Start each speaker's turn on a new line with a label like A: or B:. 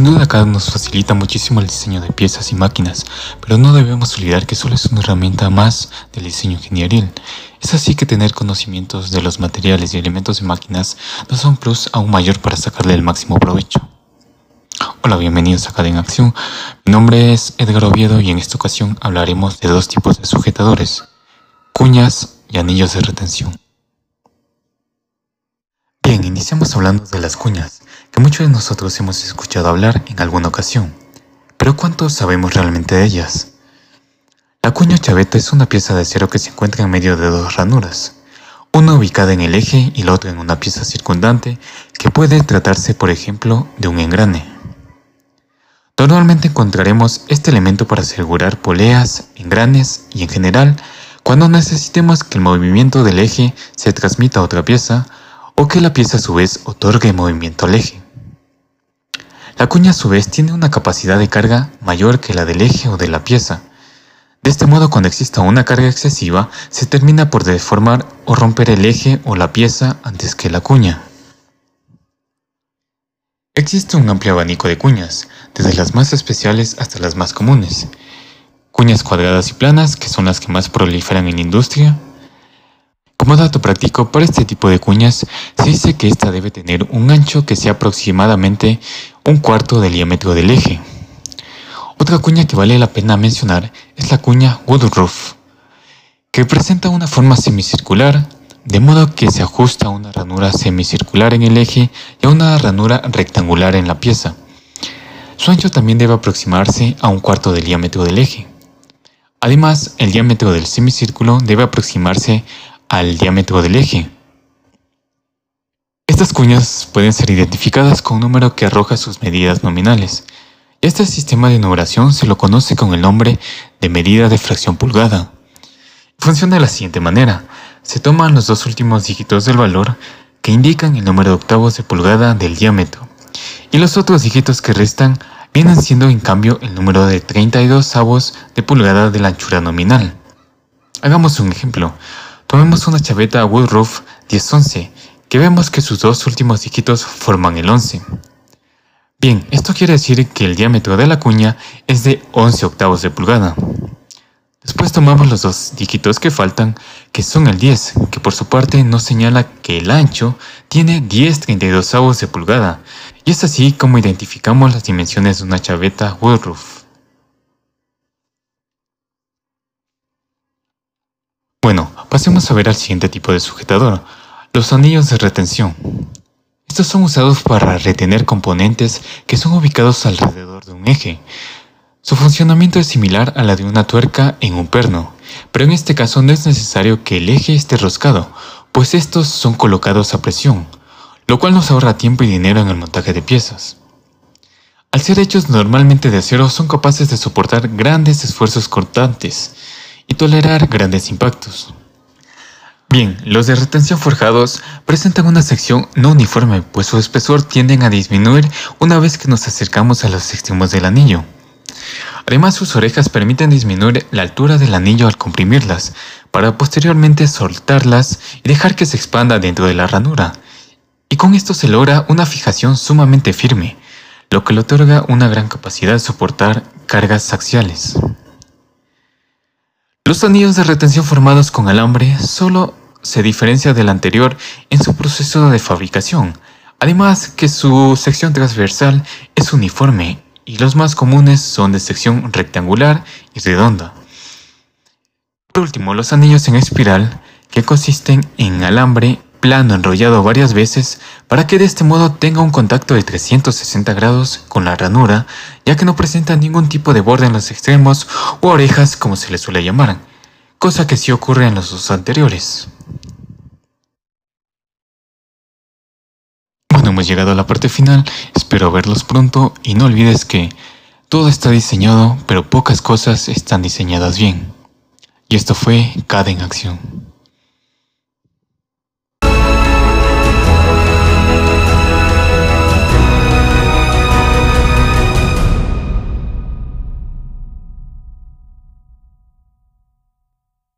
A: Sin duda CAD nos facilita muchísimo el diseño de piezas y máquinas, pero no debemos olvidar que solo es una herramienta más del diseño ingenieril. Es así que tener conocimientos de los materiales y elementos de máquinas nos da un plus aún mayor para sacarle el máximo provecho. Hola, bienvenidos a CAD en Acción. Mi nombre es Edgar Oviedo y en esta ocasión hablaremos de dos tipos de sujetadores, cuñas y anillos de retención. Bien, iniciamos hablando de las cuñas, que muchos de nosotros hemos escuchado hablar en alguna ocasión. Pero ¿cuántos sabemos realmente de ellas? La cuña chaveta es una pieza de acero que se encuentra en medio de dos ranuras, una ubicada en el eje y la otra en una pieza circundante que puede tratarse, por ejemplo, de un engrane. Normalmente encontraremos este elemento para asegurar poleas, engranes y en general cuando necesitemos que el movimiento del eje se transmita a otra pieza o que la pieza a su vez otorgue movimiento al eje. La cuña a su vez tiene una capacidad de carga mayor que la del eje o de la pieza. De este modo cuando exista una carga excesiva se termina por deformar o romper el eje o la pieza antes que la cuña. Existe un amplio abanico de cuñas, desde las más especiales hasta las más comunes. Cuñas cuadradas y planas, que son las que más proliferan en la industria, como dato práctico, para este tipo de cuñas se dice que esta debe tener un ancho que sea aproximadamente un cuarto del diámetro del eje. Otra cuña que vale la pena mencionar es la cuña Woodruff, que presenta una forma semicircular, de modo que se ajusta a una ranura semicircular en el eje y a una ranura rectangular en la pieza. Su ancho también debe aproximarse a un cuarto del diámetro del eje. Además, el diámetro del semicírculo debe aproximarse al diámetro del eje. Estas cuñas pueden ser identificadas con un número que arroja sus medidas nominales. Este sistema de numeración se lo conoce con el nombre de medida de fracción pulgada. Funciona de la siguiente manera. Se toman los dos últimos dígitos del valor que indican el número de octavos de pulgada del diámetro y los otros dígitos que restan vienen siendo en cambio el número de 32 avos de pulgada de la anchura nominal. Hagamos un ejemplo. Tomemos una chaveta Woodruff 1011, que vemos que sus dos últimos dígitos forman el 11. Bien, esto quiere decir que el diámetro de la cuña es de 11 octavos de pulgada. Después tomamos los dos dígitos que faltan, que son el 10, que por su parte nos señala que el ancho tiene 10 32 avos de pulgada, y es así como identificamos las dimensiones de una chaveta Woodruff. Bueno, pasemos a ver al siguiente tipo de sujetador, los anillos de retención. Estos son usados para retener componentes que son ubicados alrededor de un eje. Su funcionamiento es similar a la de una tuerca en un perno, pero en este caso no es necesario que el eje esté roscado, pues estos son colocados a presión, lo cual nos ahorra tiempo y dinero en el montaje de piezas. Al ser hechos normalmente de acero son capaces de soportar grandes esfuerzos cortantes, y tolerar grandes impactos. Bien, los de retención forjados presentan una sección no uniforme, pues su espesor tienden a disminuir una vez que nos acercamos a los extremos del anillo. Además, sus orejas permiten disminuir la altura del anillo al comprimirlas, para posteriormente soltarlas y dejar que se expanda dentro de la ranura. Y con esto se logra una fijación sumamente firme, lo que le otorga una gran capacidad de soportar cargas axiales. Los anillos de retención formados con alambre solo se diferencia del anterior en su proceso de fabricación, además que su sección transversal es uniforme y los más comunes son de sección rectangular y redonda. Por último, los anillos en espiral, que consisten en alambre plano enrollado varias veces para que de este modo tenga un contacto de 360 grados con la ranura, ya que no presenta ningún tipo de borde en los extremos o orejas como se le suele llamar, cosa que sí ocurre en los dos anteriores. Hemos llegado a la parte final, espero verlos pronto y no olvides que todo está diseñado, pero pocas cosas están diseñadas bien. Y esto fue CAD en acción.